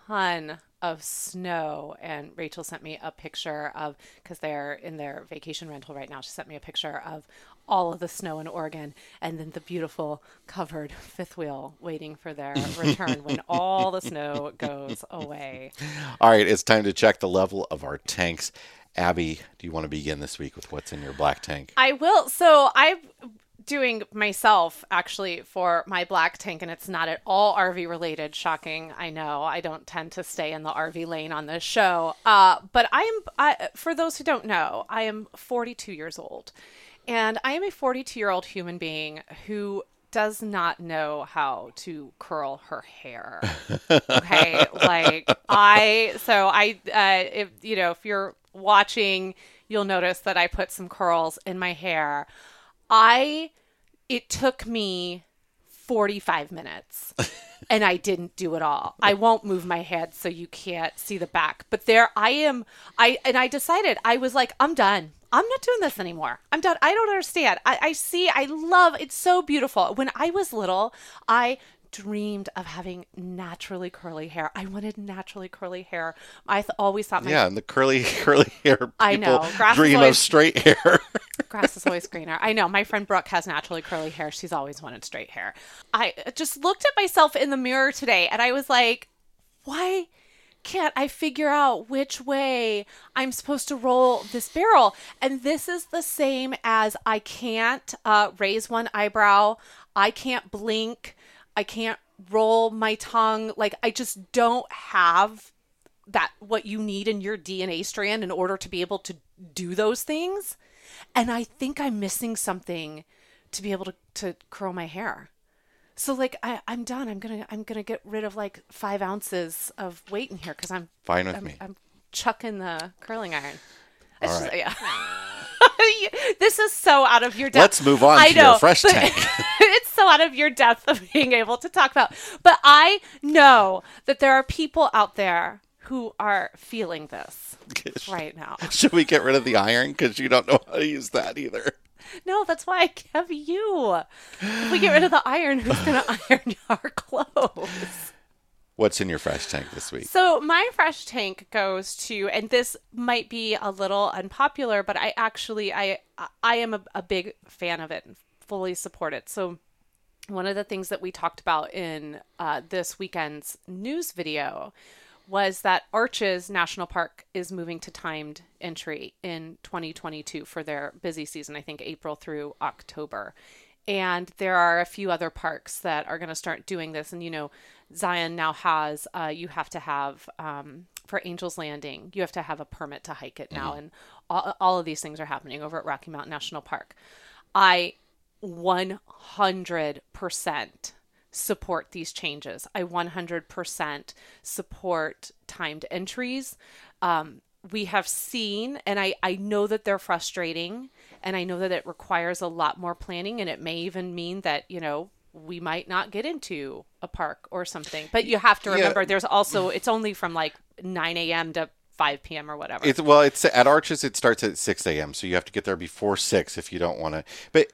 Speaker 1: ton of snow. And Rachel sent me a picture of, because they're in their vacation rental right now, she sent me a picture of all of the snow in Oregon and then the beautiful covered fifth wheel waiting for their return when all the snow goes away.
Speaker 3: All right, it's time to check the level of our tanks. Abby, do you want to begin this week with what's in your black tank?
Speaker 1: I will. So I'm doing myself actually for my black tank, and it's not at all RV related. Shocking, I know. I don't tend to stay in the RV lane on this show. Uh, but I am. I, for those who don't know, I am 42 years old, and I am a 42 year old human being who does not know how to curl her hair. Okay, like I so I uh if you know if you're watching you'll notice that I put some curls in my hair. I it took me 45 minutes and I didn't do it all. I won't move my head so you can't see the back. But there I am I and I decided I was like I'm done. I'm not doing this anymore. I'm done. I don't understand. I, I see, I love it's so beautiful. When I was little, I dreamed of having naturally curly hair. I wanted naturally curly hair. I th- always thought my
Speaker 3: Yeah, and the curly curly hair people
Speaker 1: I know. Grass
Speaker 3: dream of straight hair.
Speaker 1: grass is always greener. I know. My friend Brooke has naturally curly hair. She's always wanted straight hair. I just looked at myself in the mirror today and I was like, why can't I figure out which way I'm supposed to roll this barrel? And this is the same as I can't uh, raise one eyebrow, I can't blink, I can't roll my tongue. Like, I just don't have that what you need in your DNA strand in order to be able to do those things. And I think I'm missing something to be able to, to curl my hair. So like I, I'm done. I'm gonna I'm gonna get rid of like five ounces of weight in here because I'm
Speaker 3: Fine with
Speaker 1: I'm,
Speaker 3: me.
Speaker 1: I'm chucking the curling iron.
Speaker 3: All
Speaker 1: just-
Speaker 3: right.
Speaker 1: yeah. this is so out of your depth.
Speaker 3: Let's move on
Speaker 1: I
Speaker 3: to your
Speaker 1: know,
Speaker 3: fresh tank.
Speaker 1: it's so out of your depth of being able to talk about. But I know that there are people out there who are feeling this right now.
Speaker 3: Should we get rid of the iron because you don't know how to use that either?
Speaker 1: No, that's why I have you. If we get rid of the iron, who's going to iron our clothes?
Speaker 3: What's in your fresh tank this week?
Speaker 1: So my fresh tank goes to, and this might be a little unpopular, but I actually I I am a, a big fan of it and fully support it. So one of the things that we talked about in uh, this weekend's news video was that Arches National Park is moving to timed entry in 2022 for their busy season, I think April through October. And there are a few other parks that are going to start doing this. And, you know, Zion now has, uh, you have to have, um, for Angels Landing, you have to have a permit to hike it now. And all, all of these things are happening over at Rocky Mountain National Park. I 100% support these changes. I 100% support timed entries. Um, we have seen, and I, I know that they're frustrating, and I know that it requires a lot more planning, and it may even mean that, you know, we might not get into a park or something. But you have to
Speaker 3: Yeah.
Speaker 1: remember there's also, it's only from like 9 a.m. to 5 p.m. or whatever.
Speaker 3: It's well, it's at Arches. It starts at six a.m. So you have to get there before six if you don't want to. But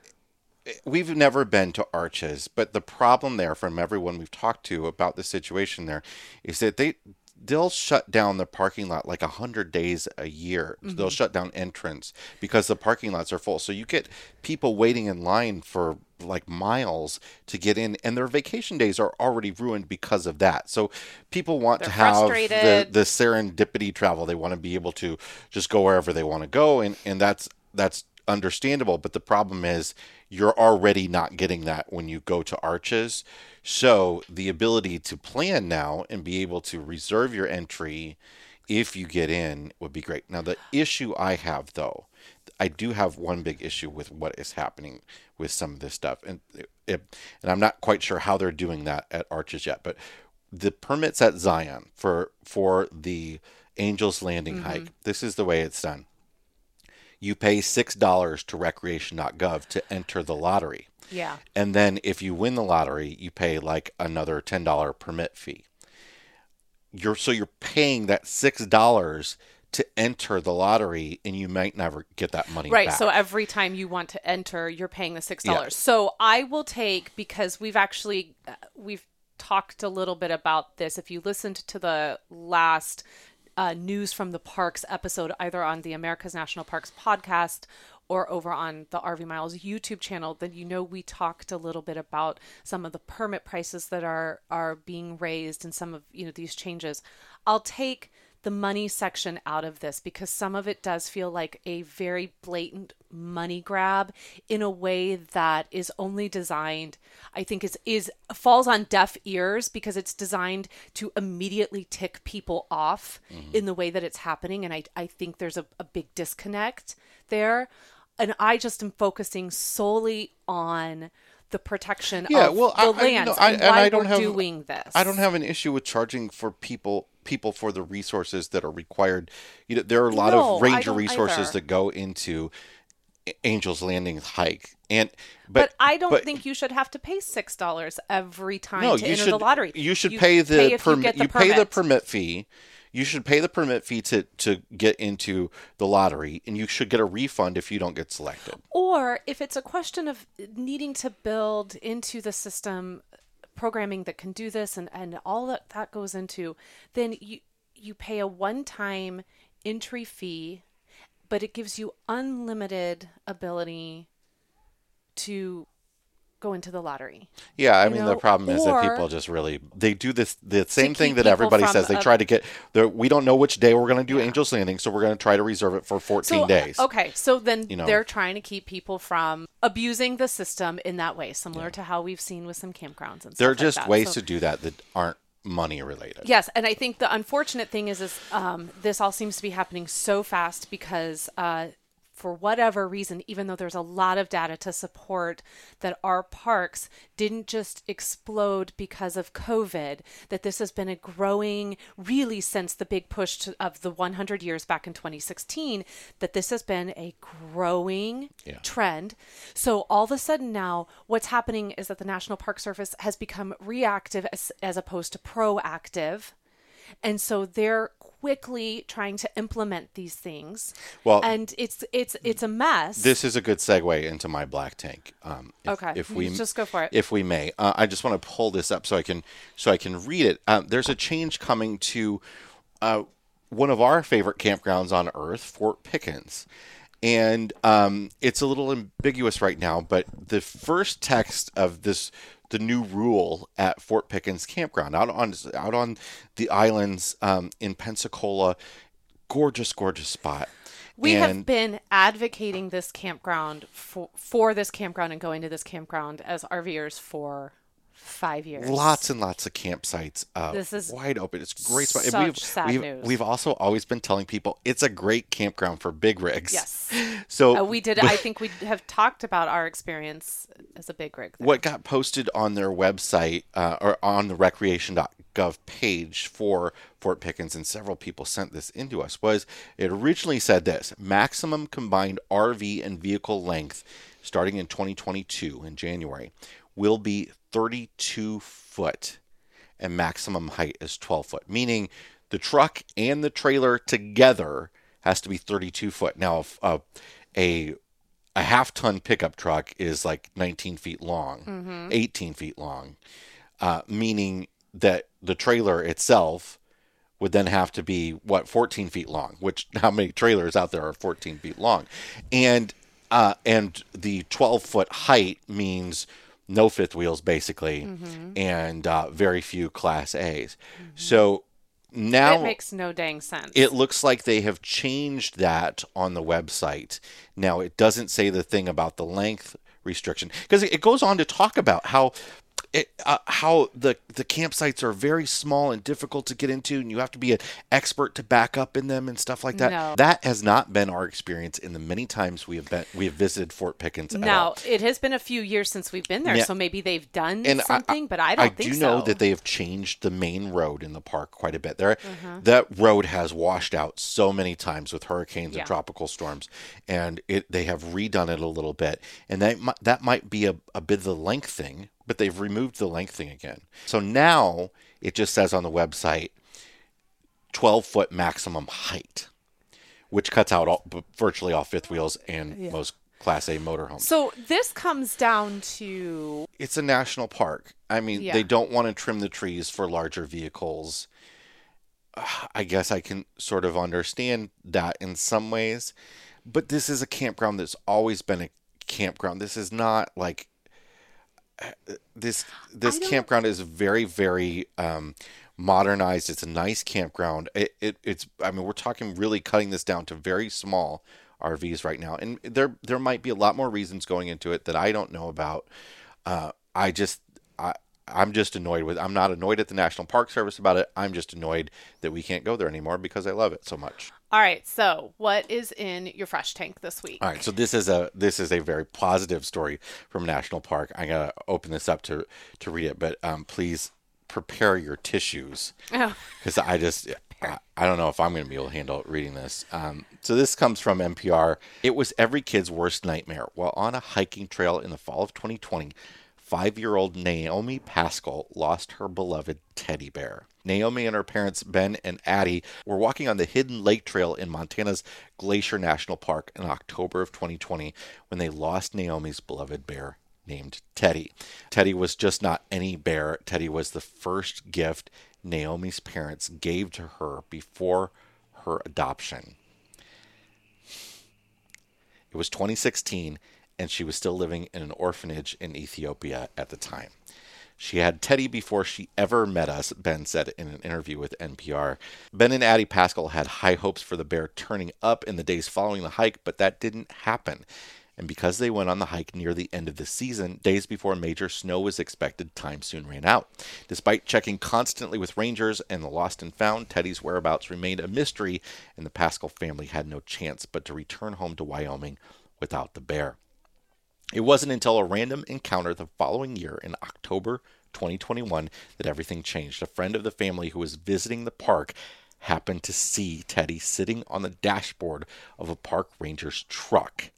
Speaker 3: we've never been to Arches. But the problem there, from everyone we've talked to about the situation there, is that they they'll shut down the parking lot like a hundred days a year. They'll mm-hmm. shut down entrance because the parking lots are full. So you get people waiting in line for like miles to get in, and their vacation days are already ruined because of that. So people want to
Speaker 1: They're
Speaker 3: have the, the serendipity travel. They want to be able to just go wherever they want to go, and and that's that's understandable. But the problem is you're already not getting that when you go to Arches. So the ability to plan now and be able to reserve your entry if you get in would be great. Now the issue I have though, I do have one big issue with what is happening with some of this stuff, and it, and I'm not quite sure how they're doing that at Arches yet, but the permits at Zion for for the Angels Landing mm-hmm. hike. This is the way it's done. You pay six dollars to recreation.gov to enter the lottery.
Speaker 1: yeah.
Speaker 3: And then if you win the lottery, you pay like another ten dollar permit fee. You're so you're paying that six dollars to enter the lottery, and you might never get that money
Speaker 1: Right.
Speaker 3: back.
Speaker 1: So every time you want to enter, you're paying the six dollars.
Speaker 3: Yeah.
Speaker 1: So I will take because we've actually uh, we've talked a little bit about this. If you listened to the last uh, news from the parks episode, either on the America's National Parks podcast or over on the RV Miles YouTube channel, then you know we talked a little bit about some of the permit prices that are are being raised and some of you know these changes. I'll take the money section out of this because some of it does feel like a very blatant money grab in a way that is only designed i think is is falls on deaf ears because it's designed to immediately tick people off mm-hmm. in the way that it's happening. And i, I think there's a, a big disconnect there. And i just am focusing solely on the protection
Speaker 3: Yeah,
Speaker 1: of
Speaker 3: well,
Speaker 1: the
Speaker 3: I- I- no, I-
Speaker 1: and
Speaker 3: and
Speaker 1: why
Speaker 3: I don't
Speaker 1: we're
Speaker 3: have-
Speaker 1: doing this.
Speaker 3: I don't have an issue with charging for people people for the resources that are required. You know, there are a lot
Speaker 1: No,
Speaker 3: of ranger resources
Speaker 1: either.
Speaker 3: that go into Angels Landing hike, and
Speaker 1: But,
Speaker 3: but,
Speaker 1: I don't
Speaker 3: but-
Speaker 1: think you should have to pay six dollars every time
Speaker 3: no,
Speaker 1: to
Speaker 3: you
Speaker 1: enter
Speaker 3: should
Speaker 1: the lottery.
Speaker 3: You should pay the
Speaker 1: if you
Speaker 3: permit.
Speaker 1: the
Speaker 3: You, pay the
Speaker 1: permit
Speaker 3: fee. You should pay the permit fee to to get into the lottery, and you should get a refund if you don't get selected.
Speaker 1: Or if it's a question of needing to build into the system programming that can do this and, and all that that goes into, then you you pay a one time entry fee, but it gives you unlimited ability to go into the lottery.
Speaker 3: Yeah, I mean
Speaker 1: know,
Speaker 3: the problem is that people just really they do this the same thing that everybody says. They
Speaker 1: a-
Speaker 3: try to get the we don't know which day we're going to do Angels Landing, so we're going to try to reserve it for 14
Speaker 1: So, uh,
Speaker 3: days.
Speaker 1: Okay, so then
Speaker 3: You know.
Speaker 1: they're trying to keep people from abusing the system in that way, similar to how we've seen with some campgrounds and stuff
Speaker 3: There are
Speaker 1: like
Speaker 3: just
Speaker 1: that.
Speaker 3: ways
Speaker 1: So-
Speaker 3: to do that that aren't money related.
Speaker 1: Yes, and I think the unfortunate thing is, is um, this all seems to be happening so fast because uh, for whatever reason, even though there's a lot of data to support that our parks didn't just explode because of COVID, that this has been a growing, really since the big push to, of the 100 years back in 2016, that this has been a growing
Speaker 3: Yeah.
Speaker 1: trend. So all of a sudden now, what's happening is that the National Park Service has become reactive as, as opposed to proactive. And so they're quickly trying to implement these things.
Speaker 3: Well-
Speaker 1: and it's it's it's a mess.
Speaker 3: This is a good segue into my black tank. Um, if,
Speaker 1: Okay,
Speaker 3: if we
Speaker 1: just go for it.
Speaker 3: If we may, uh, I just want to pull this up so I can so I can read it. Um, there's a change coming to uh, one of our favorite campgrounds on Earth, Fort Pickens, and um, it's a little ambiguous right now. But the first text of this. The new rule at Fort Pickens Campground out on out on the islands um, in Pensacola, gorgeous, gorgeous spot.
Speaker 1: we
Speaker 3: and
Speaker 1: have been advocating this campground for for this campground and going to this campground as RVers for five years.
Speaker 3: lots and lots of campsites uh,
Speaker 1: This is
Speaker 3: wide open it's great spot
Speaker 1: such
Speaker 3: we've,
Speaker 1: sad
Speaker 3: we've,
Speaker 1: news.
Speaker 3: we've also always been telling people it's a great campground for big rigs
Speaker 1: Yes.
Speaker 3: so
Speaker 1: Uh, we did. I think we have talked about our experience as a big rig. there.
Speaker 3: what got posted on their website uh, or on the recreation.gov page for Fort Pickens, and several people sent this into us, was it originally said this maximum combined RV and vehicle length starting in 2022 in January will be 32 foot, and maximum height is 12 foot, meaning the truck and the trailer together has to be 32 foot. Now, uh, a a half ton pickup truck is like 19 feet long, 18 feet long, uh, meaning that the trailer itself would then have to be what 14 feet long. Which how many trailers out there are 14 feet long, and uh, and the 12 foot height means no fifth wheels basically, and uh, very few Class A's. So now
Speaker 1: it makes no dang sense.
Speaker 3: it looks like they have changed that on the website. Now it doesn't say the thing about the length restriction because it goes on to talk about how it, uh, how the the campsites are very small and difficult to get into, and you have to be an expert to back up in them and stuff like that.
Speaker 1: No.
Speaker 3: That has not been our experience in the many times we have been we have visited Fort Pickens.
Speaker 1: now it has been a few years since we've been there,
Speaker 3: Yeah.
Speaker 1: so maybe they've done
Speaker 3: And I-
Speaker 1: something, but I don't
Speaker 3: I
Speaker 1: think
Speaker 3: do know that they have changed the main road in the park quite a bit. There,
Speaker 1: Mm-hmm.
Speaker 3: that road has washed out so many times with hurricanes
Speaker 1: Yeah.
Speaker 3: and tropical storms, and it they have redone it a little bit, and that that might be a, a bit of the length thing, but they've removed the length thing again. So now it just says on the website, twelve foot maximum height, which cuts out all, virtually all fifth wheels and most Class A motorhomes
Speaker 1: So this comes down to
Speaker 3: it's a national park. I mean,
Speaker 1: Yeah.
Speaker 3: they don't want to trim the trees for larger vehicles. I guess I can sort of understand that in some ways, but this is a campground that's always been a campground. This is not like this. This campground is very, very um, modernized. It's a nice campground. It, it, it's. I mean, we're talking really cutting this down to very small RVs right now, and there there might be a lot more reasons going into it that I don't know about. Uh, I just I I'm just annoyed with. I'm not annoyed at the National Park Service about it. I'm just annoyed that we can't go there anymore because I love it so much.
Speaker 1: all right. So what is in your fresh tank this week?
Speaker 3: All right, so this is a this is a very positive story from National Park. I'm gonna open this up to to read it, but um, please prepare your tissues
Speaker 1: Oh,
Speaker 3: because I just I, I don't know if I'm going to be able to handle reading this. Um, so this comes from NPR. It was every kid's worst nightmare. While on a hiking trail in the fall of 2020, five-year-old Naomi Pascal lost her beloved teddy bear. Naomi and her parents Ben and Addie were walking on the hidden lake trail in Montana's Glacier National Park in October of 2020 when they lost Naomi's beloved bear named Teddy. Teddy was just not any bear. Teddy was the first gift Naomi's parents gave to her before her adoption. It was 2016, and she was still living in an orphanage in Ethiopia at the time. She had Teddy before she ever met us, Ben said in an interview with NPR. Ben and Addie Pascal had high hopes for the bear turning up in the days following the hike, but that didn't happen. and because they went on the hike near the end of the season, days before major snow was expected, time soon ran out. Despite checking constantly with rangers and the lost and found, Teddy's whereabouts remained a mystery, and the Pascal family had no chance but to return home to Wyoming without the bear. It wasn't until a random encounter the following year in October 2021 that everything changed. A friend of the family who was visiting the park happened to see Teddy sitting on the dashboard of a park ranger's truck.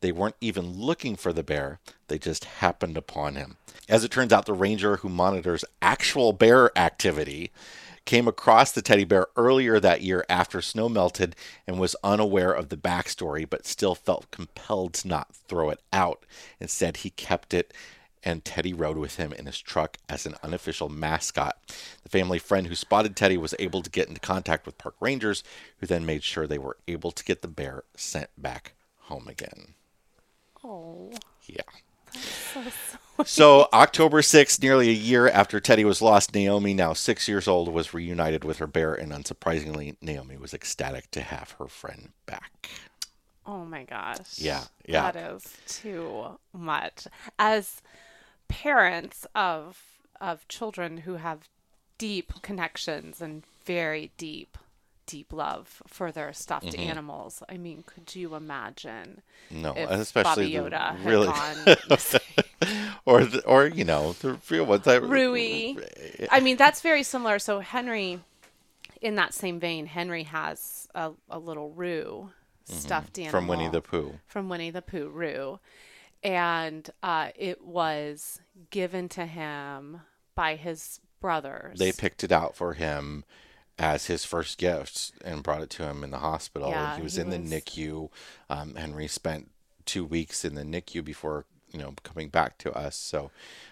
Speaker 3: They weren't even looking for the bear, they just happened upon him. As it turns out, the ranger who monitors actual bear activity came across the teddy bear earlier that year after snow melted and was unaware of the backstory, but still felt compelled to not throw it out. Instead, he kept it and Teddy rode with him in his truck as an unofficial mascot. The family friend who spotted Teddy was able to get into contact with park rangers, who then made sure they were able to get the bear sent back home again.
Speaker 1: Oh,
Speaker 3: Yeah.
Speaker 1: so sweet.
Speaker 3: So, October 6th, nearly a year after Teddy was lost, Naomi, now six years old, was reunited with her bear, and unsurprisingly, Naomi was ecstatic to have her friend back.
Speaker 1: Oh my gosh.
Speaker 3: Yeah, yeah.
Speaker 1: That is too much. As parents of of children who have deep connections and very deep deep love for their stuffed
Speaker 3: Mm-hmm.
Speaker 1: animals. I mean, could you imagine
Speaker 3: No, especially Baby
Speaker 1: Yoda
Speaker 3: really, or the, or you know the real ones that
Speaker 1: Rui. I mean, that's very similar. So Henry, in that same vein, Henry has a, a little Roo stuffed animal
Speaker 3: Mm-hmm. from Winnie the Pooh.
Speaker 1: from Winnie the Pooh, Roo, and uh, it was given to him by his brothers.
Speaker 3: They picked it out for him as his first gift and brought it to him in the hospital.
Speaker 1: Yeah,
Speaker 3: he was
Speaker 1: he
Speaker 3: in the NICU. Um, Henry spent two weeks in the NICU before you know coming back to us. So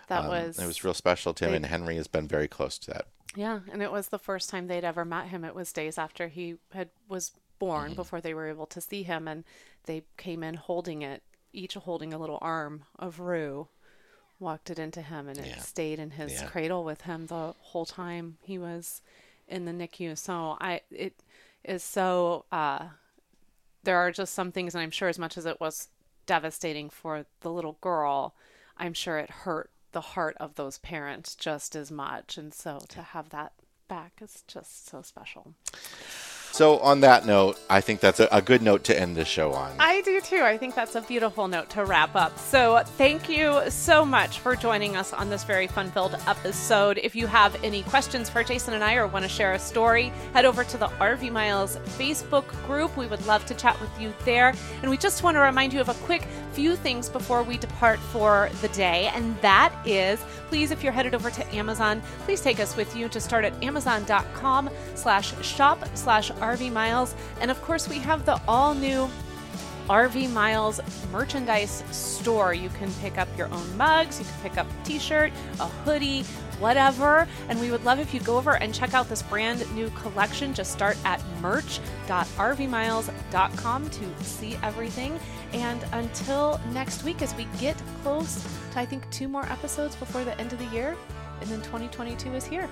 Speaker 1: That
Speaker 3: um,
Speaker 1: was-
Speaker 3: it was real special to him,
Speaker 1: they-
Speaker 3: and Henry has been very close to that.
Speaker 1: Yeah, and it was the first time they'd ever met him. It was days after he had was born
Speaker 3: Mm-hmm.
Speaker 1: before they were able to see him, and they came in holding it, each holding a little arm of Roo. Walked it into him, and it
Speaker 3: Yeah.
Speaker 1: stayed in his
Speaker 3: Yeah.
Speaker 1: cradle with him the whole time he was in the NICU. So I, it is so. Uh, there are just some things, and I'm sure as much as it was devastating for the little girl, I'm sure it hurt the heart of those parents just as much. And so to have that back is just so special.
Speaker 3: So on that note, I think that's a, a good note to end the show on.
Speaker 1: I do too. I think that's a beautiful note to wrap up. So, thank you so much for joining us on this very fun filled episode. If you have any questions for Jason and I or want to share a story, head over to the RV Miles Facebook group. We would love to chat with you there. And we just want to remind you of a quick few things before we depart for the day. And that is please, if you're headed over to Amazon, please take us with you to start at amazon.com slash shop slash RV Miles. And of course, we have the all new RV Miles merchandise store. You can pick up your own mugs, you can pick up a t shirt, a hoodie, whatever. And we would love if you go over and check out this brand new collection. Just start at merch.rvmiles.com to see everything. And until next week, as we get close to, I think, two more episodes before the end of the year, and then 2022 is here.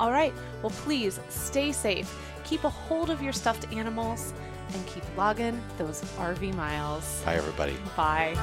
Speaker 1: All right, well, please stay safe, keep a hold of your stuffed animals, and keep logging those RV miles.
Speaker 3: Bye, everybody.
Speaker 1: Bye.